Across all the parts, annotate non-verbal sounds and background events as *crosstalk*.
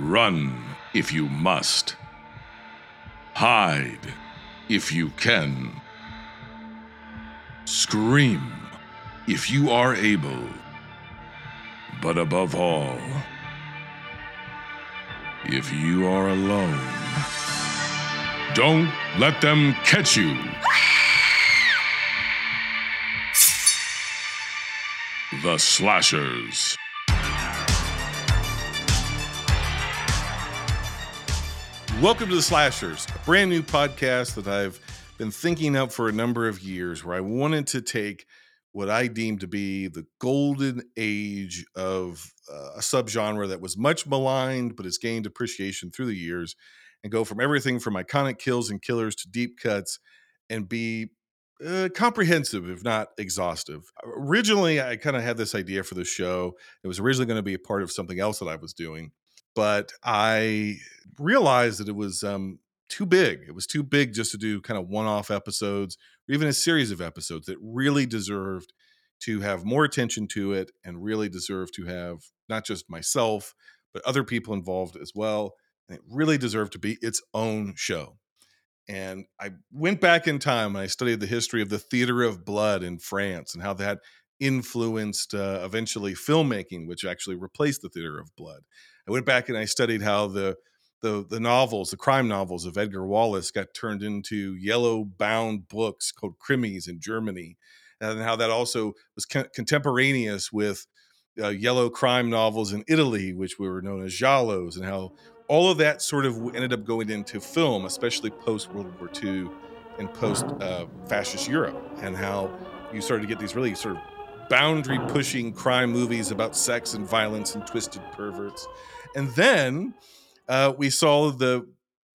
Run if you must. Hide if you can. Scream if you are able. But above all, if you are alone, don't let them catch you. The Slashers. Welcome to the Slashers, a brand new podcast that I've been thinking up for a number of years where I wanted to take what I deem to be the golden age of uh, a subgenre that was much maligned but has gained appreciation through the years and go from everything from iconic kills and killers to deep cuts and be uh, comprehensive, if not exhaustive. Originally, I kind of had this idea for the show. It was originally going to be a part of something else that I was doing but I realized that it was um, too big. It was too big just to do kind of one off episodes or even a series of episodes that really deserved to have more attention to it and really deserved to have not just myself, but other people involved as well. And it really deserved to be its own show. And I went back in time and I studied the history of the theater of blood in France and how that influenced uh, eventually filmmaking, which actually replaced the theater of blood. I went back and I studied how the the the novels, the crime novels of Edgar Wallace, got turned into yellow bound books called krimis in Germany, and how that also was contemporaneous with uh, yellow crime novels in Italy, which were known as giallos, and how all of that sort of ended up going into film, especially post World War II and post uh, fascist Europe, and how you started to get these really sort of boundary pushing crime movies about sex and violence and twisted perverts. And then uh, we saw the,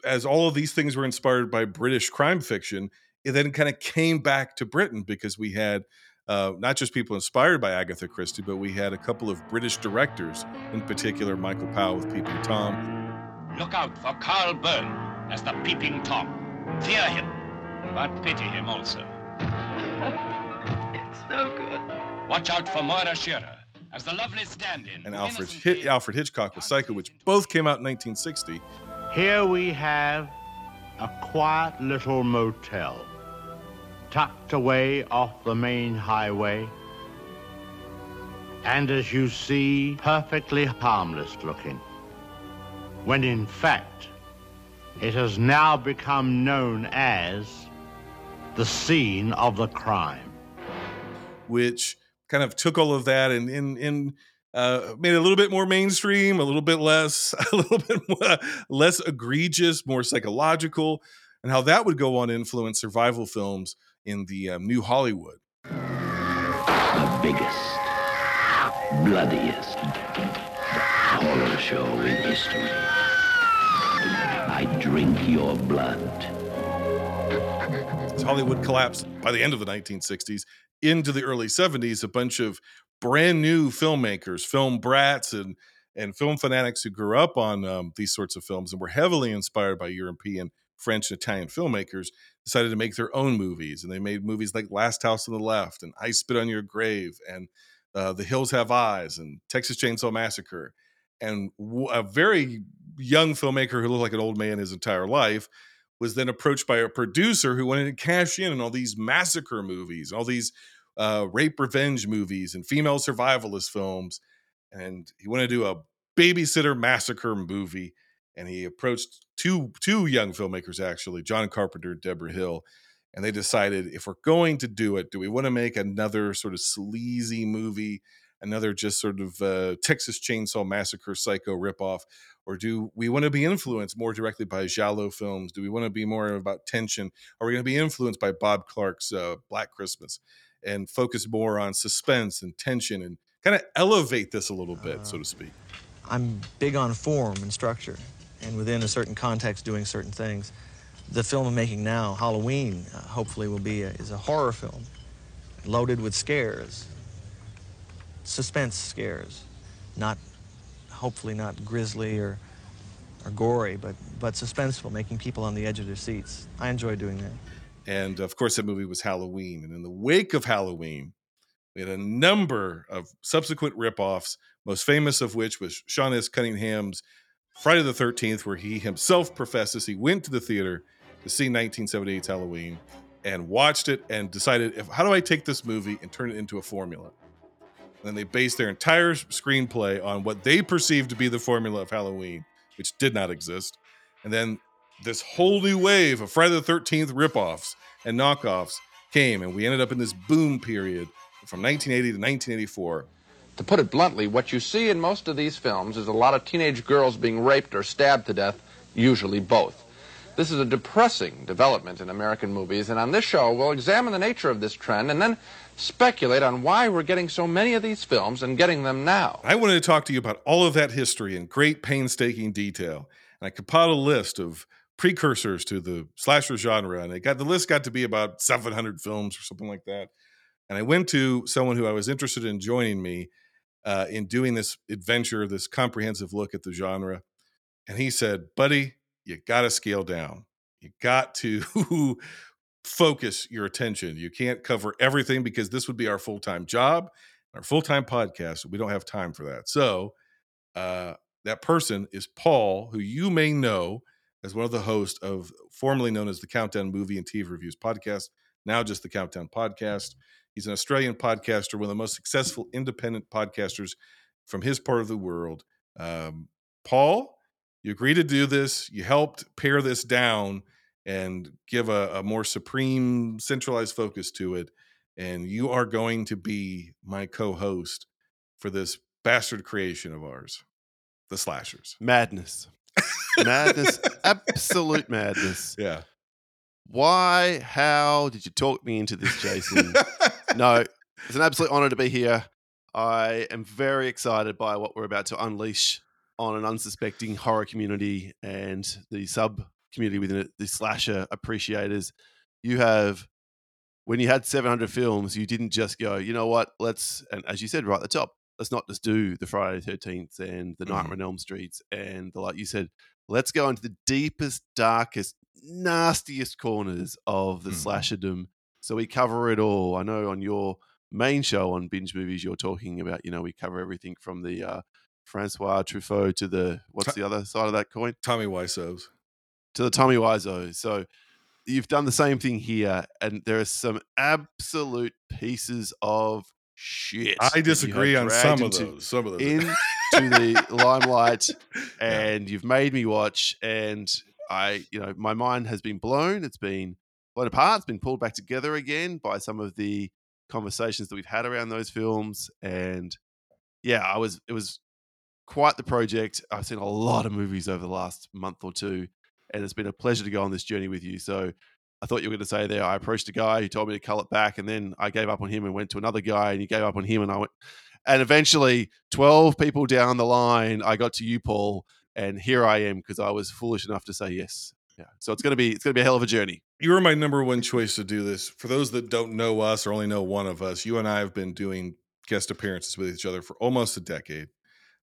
as all of these things were inspired by British crime fiction, it then kind of came back to Britain because we had uh, not just people inspired by Agatha Christie, but we had a couple of British directors, in particular Michael Powell with Peeping Tom. Look out for Carl Boehm as the Peeping Tom. Fear him, but pity him also. It's so good. Watch out for Moira Shearer as the lovely stand-in. And Alfred, Hit- Alfred Hitchcock with Psycho, which both came out in 1960. Here we have a quiet little motel tucked away off the main highway. And as you see, perfectly harmless looking. When in fact, it has now become known as the scene of the crime. Which kind of took all of that and and, and uh, made it a little bit more mainstream, a little bit less, *laughs* a little bit more, less egregious, more psychological, and how that would go on to influence survival films in the um, new Hollywood. The biggest, bloodiest horror show in history. I drink your blood. Hollywood collapsed by the end of the 1960s, into the early 70s a bunch of brand new filmmakers film brats and and film fanatics who grew up on um, these sorts of films and were heavily inspired by european french and italian filmmakers decided to make their own movies and they made movies like last house on the left and i spit on your grave and uh, the hills have eyes and texas chainsaw massacre and a very young filmmaker who looked like an old man his entire life was then approached by a producer who wanted to cash in on all these massacre movies, all these uh, rape revenge movies, and female survivalist films. And he wanted to do a babysitter massacre movie. And he approached two two young filmmakers actually, John Carpenter, Debra Hill, and they decided if we're going to do it, do we want to make another sort of sleazy movie, another just sort of uh, Texas Chainsaw Massacre psycho ripoff, or do we want to be influenced more directly by giallo films? Do we want to be more about tension? Are we going to be influenced by Bob Clark's uh, Black Christmas and focus more on suspense and tension and kind of elevate this a little bit, uh, so to speak? I'm big on form and structure, and within a certain context, doing certain things. The film I'm making now, Halloween, uh, hopefully will be a, is a horror film, loaded with scares, suspense scares, not hopefully not grisly or, or gory, but, but suspenseful, making people on the edge of their seats. I enjoy doing that. And of course, that movie was Halloween. And in the wake of Halloween, we had a number of subsequent ripoffs, most famous of which was Sean S. Cunningham's Friday the 13th, where he himself professes he went to the theater to see 1978's Halloween and watched it and decided, if, how do I take this movie and turn it into a formula? And they based their entire screenplay on what they perceived to be the formula of Halloween, which did not exist. And then this whole new wave of Friday the 13th ripoffs and knockoffs came, and we ended up in this boom period from 1980 to 1984. To put it bluntly, what you see in most of these films is a lot of teenage girls being raped or stabbed to death, usually both. This is a depressing development in American movies, and on this show, we'll examine the nature of this trend and then speculate on why we're getting so many of these films and getting them now. I wanted to talk to you about all of that history in great painstaking detail. And I compiled a list of precursors to the slasher genre, and it got the list got to be about 700 films or something like that. And I went to someone who I was interested in joining me uh, in doing this adventure, this comprehensive look at the genre. And he said, Buddy, you got to scale down. You got to *laughs* focus your attention. You can't cover everything because this would be our full time job, our full time podcast. We don't have time for that. So, uh, that person is Paul, who you may know as one of the hosts of formerly known as the Countdown Movie and TV Reviews podcast, now just the Countdown Podcast. He's an Australian podcaster, one of the most successful independent podcasters from his part of the world. Um, Paul, you agreed to do this. You helped pare this down and give a, a more supreme, centralized focus to it. And you are going to be my co host for this bastard creation of ours, the slashers. Madness. madness. Absolute madness. *laughs* Yeah. Why? How did you talk me into this, Jason? no, it's an absolute honor to be here. I am very excited by what we're about to unleash on an unsuspecting horror community and the sub community within it, the slasher appreciators. You have, when you had 700 films, you didn't just go, you know what, let's, and as you said right at the top, let's not just do the Friday the 13th and the Nightmare on Elm Streets and the like you said, let's go into the deepest, darkest, nastiest corners of the Mhm. slasherdom. So we cover it all. I know on your main show on binge movies, you're talking about, you know, we cover everything from the uh, Francois Truffaut to the what's the other side of that coin Tommy Wiseau's. to the Tommy Wiseau. So you've done the same thing here, and there are some absolute pieces of shit. I disagree on some of into- those. Some of those. into the limelight *laughs* Yeah. and you've made me watch and i you know my mind has been blown it's been blown apart it's been pulled back together again by some of the conversations that we've had around those films and yeah i was it was quite the project i've seen a lot of movies over the last month or two and it's been a pleasure to go on this journey with you so I thought you were going to say there. I approached a guy who told me to cull it back, and then I gave up on him and went to another guy, and he gave up on him, and I went, and eventually, twelve people down the line, I got to you, Paul, and here I am because I was foolish enough to say yes. Yeah, so it's gonna be it's gonna be a hell of a journey. you were my number one choice to do this. For those that don't know us or only know one of us, you and I have been doing guest appearances with each other for almost a decade,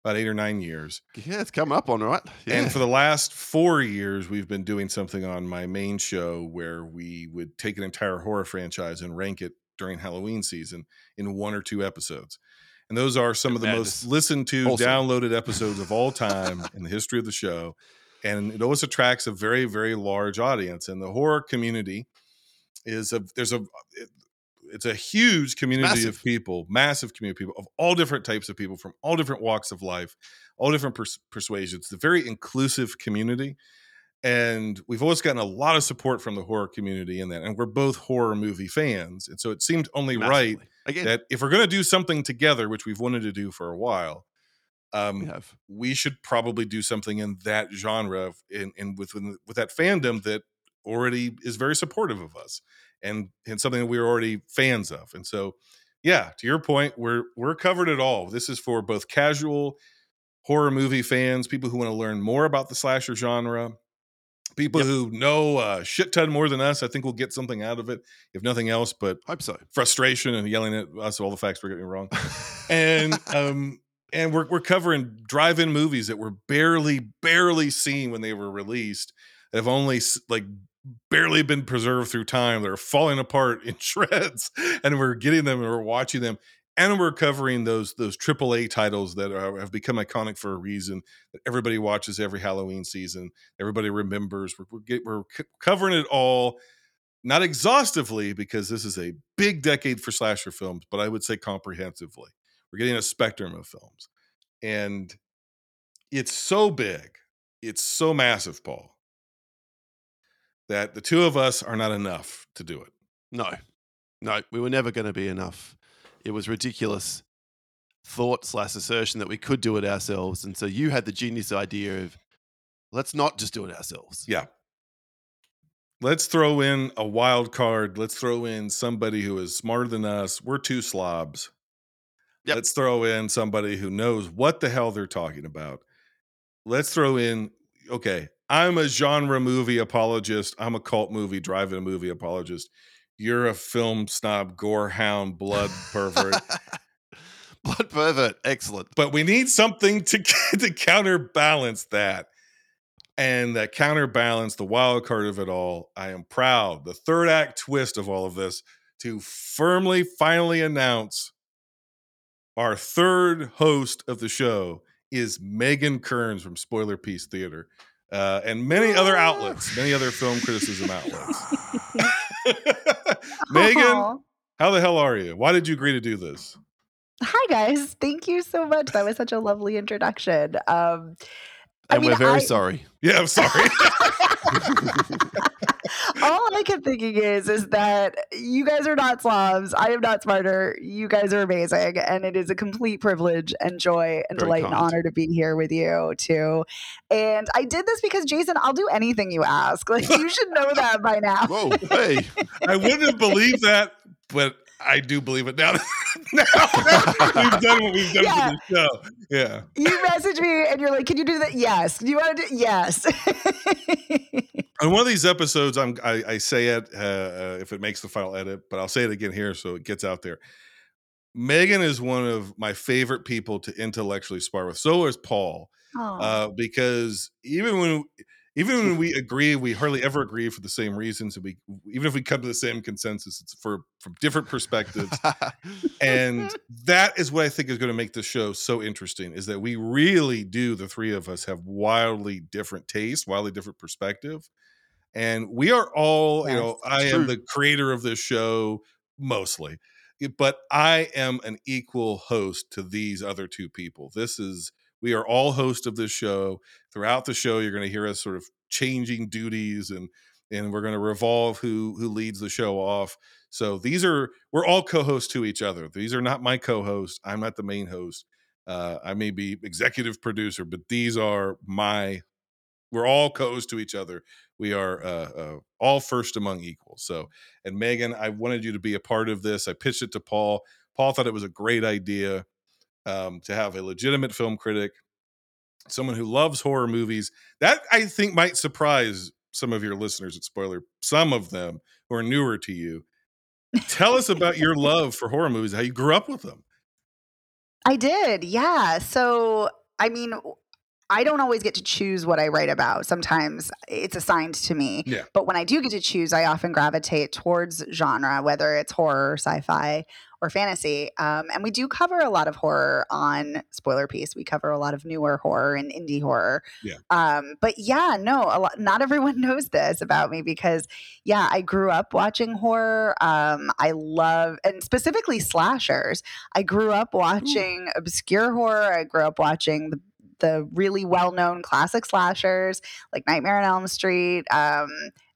about eight or nine years. Yeah, it's come up on right. Yeah. And for the last four years, we've been doing something on my main show where we would take an entire horror franchise and rank it during Halloween season in one or two episodes. And those are some of the Madness. most listened to, Wholesome. downloaded episodes of all *laughs* time in the history of the show. And it always attracts a very, very large audience. And the horror community is a there's a it's a huge community Massive. of people, massive community of people of all different types of people from all different walks of life, all different pers- persuasions. It's a very inclusive community, and we've always gotten a lot of support from the horror community in that. And we're both horror movie fans, and so it seemed only right again. that if we're going to do something together, which we've wanted to do for a while, um, we we should probably do something in that genre in, in with with that fandom that already is very supportive of us and and something that we're already fans of and so yeah to your point we're we're covered at all this is for both casual horror movie fans people who want to learn more about the slasher genre people who know a shit ton more than us i think we'll get something out of it if nothing else but hope so. frustration and yelling at us all the facts we're getting wrong *laughs* and um and we're we're covering drive-in movies that were barely barely seen when they were released that have only like barely been preserved through time they're falling apart in *laughs* shreds and we're getting them and we're watching them and we're covering those those AAA titles that are, have become iconic for a reason that everybody watches every Halloween season. Everybody remembers. We're we're, get, we're covering it all, not exhaustively because this is a big decade for slasher films, but I would say comprehensively. We're getting a spectrum of films, and it's so big, it's so massive, Paul, that the two of us are not enough to do it. No, no, we were never going to be enough. It was ridiculous thought slash assertion that we could do it ourselves. And so you had the genius idea of let's not just do it ourselves. Yeah. Let's throw in a wild card. Let's throw in somebody who is smarter than us. We're two slobs. Yep. Let's throw in somebody who knows what the hell they're talking about. Let's throw in, okay, I'm a genre movie apologist. I'm a cult movie, drive-in movie apologist. You're a film snob, gore hound, blood pervert. *laughs* Blood pervert, excellent. but we need something to *laughs* to counterbalance that and that counterbalance the wild card of it all i am proud the third act twist of all of this to firmly finally announce our third host of the show is megan kearns from spoiler piece theater uh, and many other outlets many other film criticism outlets *laughs* megan Aw. how the hell are you why did you agree to do this Hi guys, thank you so much. That was such a lovely introduction. Um, I And mean, we're very I- sorry. yeah i'm sorry *laughs* *laughs* all I kept thinking is, is that you guys are not slobs. I am not smarter. You guys are amazing, and it is a complete privilege and joy and Very delight and honor to be here with you too. And I did this because Jason, I'll do anything you ask. *laughs* Like you should know that by now. Whoa, hey. I wouldn't have believed that, but I do believe it now. *laughs* now we've done what we've done Yeah. for the show. Yeah. You message me and you're like, "Can you do that?" Yes. Do you want to do? Yes. *laughs* On one of these episodes, I'm I, I say it uh, uh, if it makes the final edit, but I'll say it again here so it gets out there. Megan is one of my favorite people to intellectually spar with. So is Paul, uh, because even when even when we agree, we hardly ever agree for the same reasons. And we even if we come to the same consensus, it's for from different perspectives. and *laughs* that is what I think is going to make the show so interesting is that we really do the three of us have wildly different tastes, wildly different perspective. And we are all, you know. I am true. the creator of this show mostly, but I am an equal host to these other two people. This is we are all hosts of this show. Throughout the show, you're going to hear us sort of changing duties and and we're going to revolve who who leads the show off. So these are we're all co-hosts to each other. These are not my co-hosts. I'm not the main host. Uh, I may be executive producer, but these are my. We're all co-hosts to each other. We are uh, uh, all first among equals. So, and Megan, I wanted you to be a part of this. I pitched it to Paul. Paul thought it was a great idea um, to have a legitimate film critic, someone who loves horror movies. That I think might surprise some of your listeners at Spoiler, some of them who are newer to you. Tell us about your love for horror movies, how you grew up with them. I did. Yeah. So, I mean, I don't always get to choose what I write about. Sometimes it's assigned to me. Yeah. But when I do get to choose, I often gravitate towards genre, whether it's horror, sci fi, or fantasy. Um, and we do cover a lot of horror on Spoiler Piece. We cover a lot of newer horror and indie horror. Yeah. Um, but yeah, no, a lot, not everyone *laughs* knows this about me because, yeah, I grew up watching horror. Um, I love, and specifically slashers. I grew up watching obscure horror. I grew up watching the the really well known classic slashers like Nightmare on Elm Street um,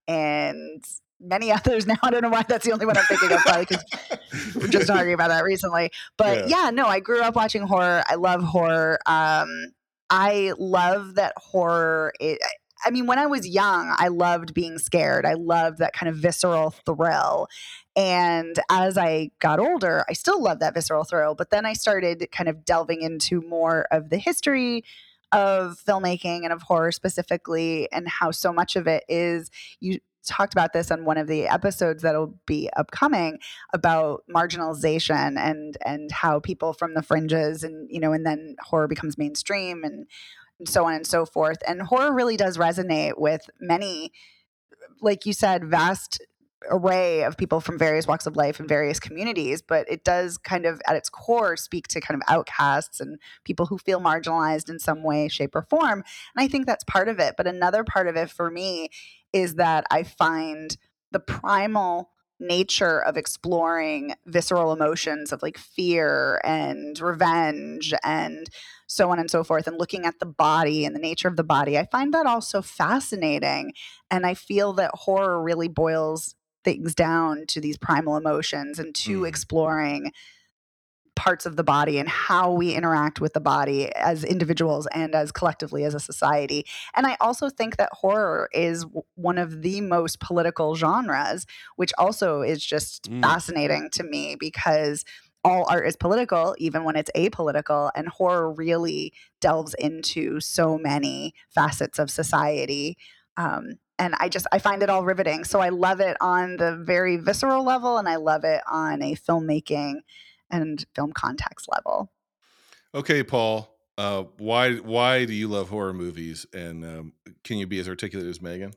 and many *laughs* others. Now I don't know why that's the only one I'm thinking of, probably because we're just talking about that recently. But yeah. no, I grew up watching horror. I love horror. Um, I love that horror. It, I mean, when I was young, I loved being scared. I loved that kind of visceral thrill. And as I got older, I still love that visceral thrill. But then I started kind of delving into more of the history of filmmaking and of horror specifically, and how so much of it is you talked about this on one of the episodes that'll be upcoming about marginalization and and how people from the fringes and you know and then horror becomes mainstream and, and so on and so forth and horror really does resonate with many like you said vast array of people from various walks of life and various communities, but it does kind of at its core speak to kind of outcasts and people who feel marginalized in some way, shape, or form. And I think that's part of it. But another part of it for me is that I find the primal nature of exploring visceral emotions of like fear and revenge and so on and so forth and looking at the body and the nature of the body i find that also fascinating and i feel that horror really boils things down to these primal emotions and to mm. exploring parts of the body and how we interact with the body as individuals and as collectively as a society. And I also think that horror is one of the most political genres, which also is just mm. fascinating to me because all art is political, even when it's apolitical. And horror really delves into so many facets of society. Um, and I just I find it all riveting. So I love it on the very visceral level, and I love it on a filmmaking and film context level. Okay, Paul. Uh, why why do you love horror movies? And um, can you be as articulate as Megan?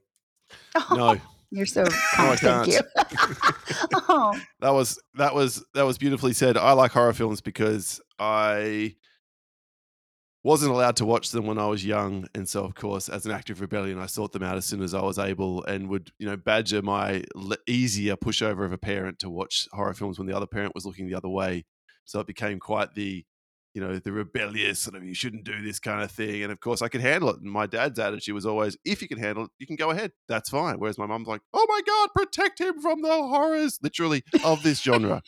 no. *laughs* You're so *laughs* kind. No, Thank you. *laughs* oh. That was that was that was beautifully said. I like horror films because I wasn't allowed to watch them when I was young, and so of course, as an act of rebellion, I sought them out as soon as I was able, and would you know badger my easier pushover of a parent to watch horror films when the other parent was looking the other way. So it became quite the you know the rebellious sort of you shouldn't do this kind of thing, and of course I could handle it. And my dad's attitude was always, if you can handle it, you can go ahead, that's fine. Whereas my mom's like, oh my god, protect him from the horrors, literally of this genre.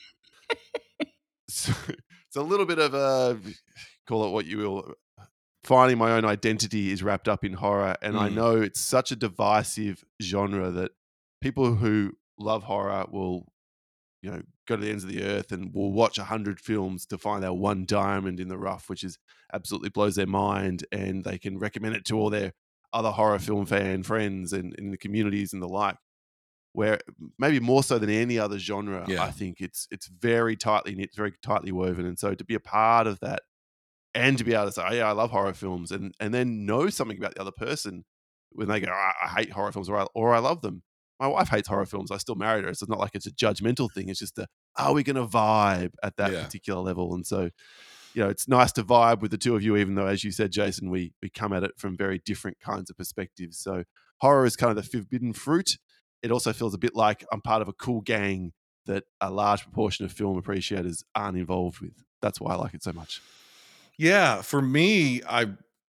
*laughs* so, it's a little bit of a call it what you will finding my own identity is wrapped up in horror. And mm. I know it's such a divisive genre that people who love horror will, you know, go to the ends of the earth and will watch a hundred films to find that one diamond in the rough, which is absolutely blows their mind. And they can recommend it to all their other horror film fan friends and in the communities and the like. Where maybe more so than any other genre, yeah. I think it's it's very tightly knit, very tightly woven, and so to be a part of that and to be able to say, oh, yeah, I love horror films, and and then know something about the other person when they go, oh, I hate horror films, or I, or I love them. My wife hates horror films. I still married her. So it's not like it's a judgmental thing. It's just a, are we going to vibe at that yeah. particular level? And so, you know, it's nice to vibe with the two of you, even though, as you said, Jason, we we come at it from very different kinds of perspectives. So horror is kind of the forbidden fruit. It also feels a bit like I'm part of a cool gang that a large proportion of film appreciators aren't involved with. That's why I like it so much. Yeah, for me, I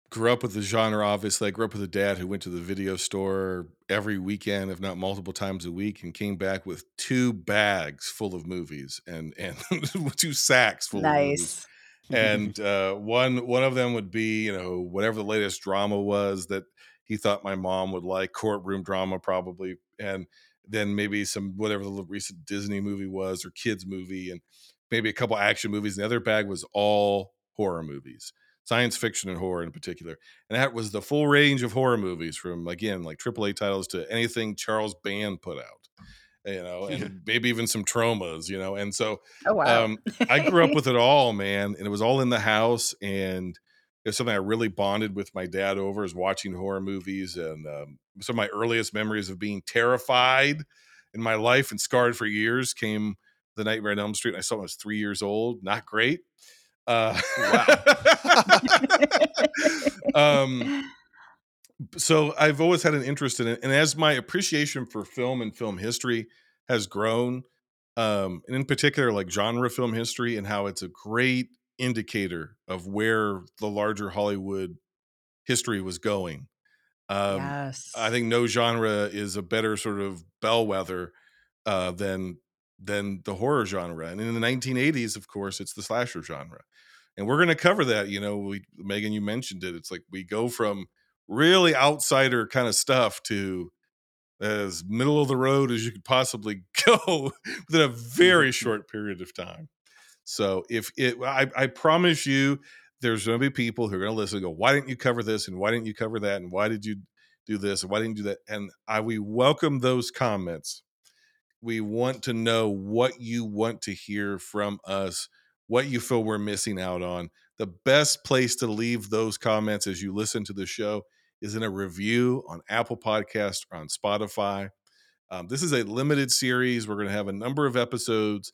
grew up with the genre. Obviously, I grew up with a dad who went to the video store every weekend, if not multiple times a week, and came back with two bags full of movies and and *laughs* two sacks full nice. of movies. Nice. And *laughs* uh, one one of them would be, you know, whatever the latest drama was that he thought my mom would like, courtroom drama probably, and then maybe some whatever the recent Disney movie was or kids movie, and maybe a couple action movies. And the other bag was all horror movies, science fiction and horror in particular. And that was the full range of horror movies from, again, like AAA titles to anything Charles Band put out, you know, *laughs* and maybe even some Tromas, you know. And so oh, wow. um, I grew up *laughs* with it all, man. And it was all in the house. And it's something I really bonded with my dad over is watching horror movies. And um, some of my earliest memories of being terrified in my life and scarred for years came the Nightmare on Elm Street. I saw it when I was three years old. Not great. Uh, *laughs* um, so I've always had an interest in it, and as my appreciation for film and film history has grown, um, and in particular, like genre film history, and how it's a great indicator of where the larger Hollywood history was going. Um, yes. I think no genre is a better sort of bellwether uh, than than the horror genre. And in the 1980s, of course, it's the slasher genre. And we're going to cover that. You know, we, Megan, you mentioned it. It's like we go from really outsider kind of stuff to as middle of the road as you could possibly *laughs* go within a very mm-hmm. short period of time. So if it, I, I promise you, there's going to be people who are going to listen and go, why didn't you cover this? And why didn't you cover that? And why did you do this? And why didn't you do that? And I, we welcome those comments we want to know what you want to hear from us, what you feel we're missing out on. The best place to leave those comments as you listen to the show is in a review on Apple Podcast or on Spotify. Um, this is a limited series. We're going to have a number of episodes.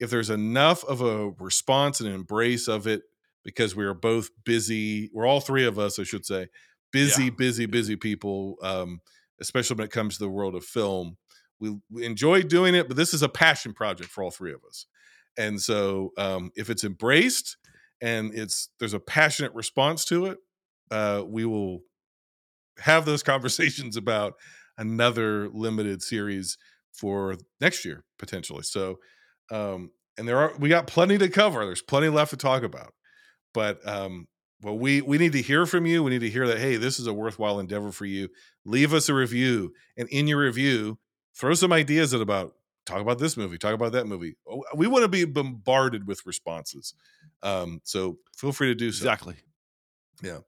If there's enough of a response and embrace of it, because we are both busy, we're all three of us, I should say, busy, Yeah. busy, busy people, um, especially when it comes to the world of film. We, we enjoy doing it, but this is a passion project for all three of us. And so, um, if it's embraced and it's there's a passionate response to it, uh, we will have those *laughs* conversations about another limited series for next year potentially. So, um, and there are we got plenty to cover. There's plenty left to talk about, but um, well, we we need to hear from you. We need to hear that hey, this is a worthwhile endeavor for you. Leave us a review, and in your review, throw some ideas at about talk about this movie, talk about that movie. Oh, We want to be bombarded with responses, um, so feel free to do so. Exactly. Yeah.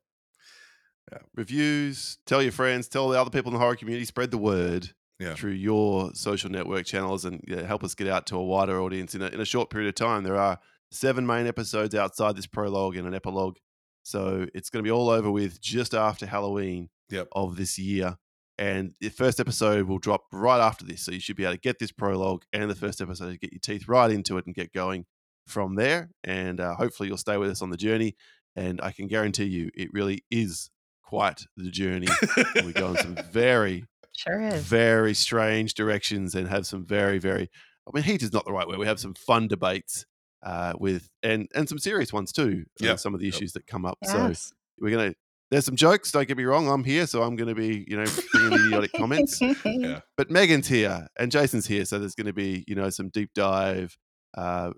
Reviews, tell your friends, tell the other people in the horror community, spread the word Yeah. through your social network channels and yeah, help us get out to a wider audience in a, in a short period of time. There are seven main episodes outside this prologue and an epilogue. So it's going to be all over with just after Halloween Yep. of this year. And the first episode will drop right after this. So you should be able to get this prologue and the first episode to get your teeth right into it and get going from there. And uh, hopefully you'll stay with us on the journey. And I can guarantee you, it really is quite the journey. we go in some *laughs* very, Sure is. very strange directions and have some very, very, I mean, heat is not the right word. We have some fun debates uh, with, and and some serious ones too. uh, Yep. Some of the Yep. issues that come up. So we're going to, there's some jokes. Don't get me wrong. I'm here. So I'm going to be, you know, bringing idiotic *laughs* comments. Yeah. But Megan's here and Jason's here. So there's going to be, you know, some deep dive, uh,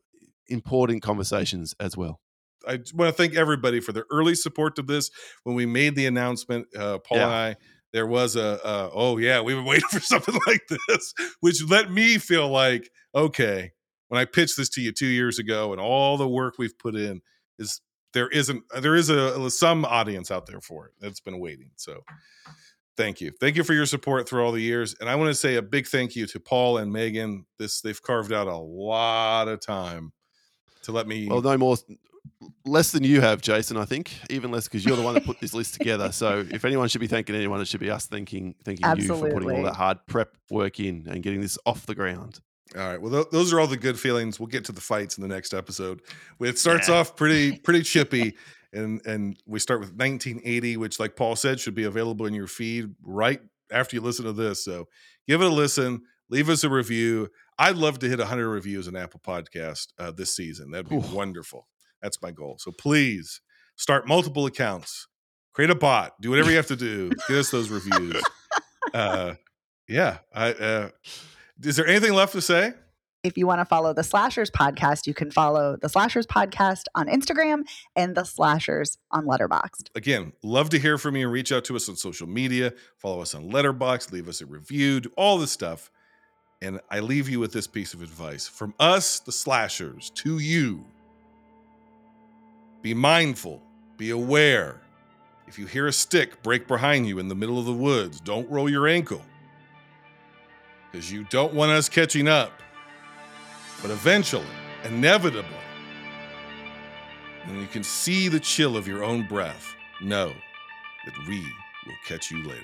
important conversations as well. I want to thank everybody for their early support to this. When we made the announcement, uh, Paul and I, there was a, uh, oh yeah, we've been waiting *laughs* for something like this, which let me feel like, okay, when I pitched this to you two years ago, and all the work we've put in is there isn't uh, there is a some audience out there for it that's been waiting. So thank you, thank you for your support through all the years, and I want to say a big thank you to Paul and Megan. This they've carved out a lot of time to let me. Well, no more, less than you have, Jason. I think even less because you're the one that put this list together. So if anyone should be thanking anyone, it should be us thanking thanking you for putting all that hard prep work in and getting this off the ground. All right. Well, th- those are all the good feelings. We'll get to the fights in the next episode. It starts off pretty *laughs* pretty chippy, and and we start with 1980, which, like Paul said, should be available in your feed right after you listen to this. So give it a listen. Leave us a review. I'd love to hit 100 reviews on Apple Podcast uh, this season. That'd be Ooh. wonderful. That's my goal. So please start multiple accounts, create a bot, do whatever you have to do. Get us those reviews. *laughs* Uh, yeah. I. Uh, is there anything left to say? If you want to follow the Slashers podcast, you can follow the Slashers podcast on Instagram and the Slashers on Letterboxd. again, love to hear from you. Reach out to us on social media, follow us on Letterboxd, leave us a review, do all this stuff. And I leave you with this piece of advice from us, the slashers, to you. Be mindful, be aware. If you hear a stick break behind you in the middle of the woods, don't roll your ankle because you don't want us catching up. But eventually, inevitably, when you can see the chill of your own breath, know that we will catch you later.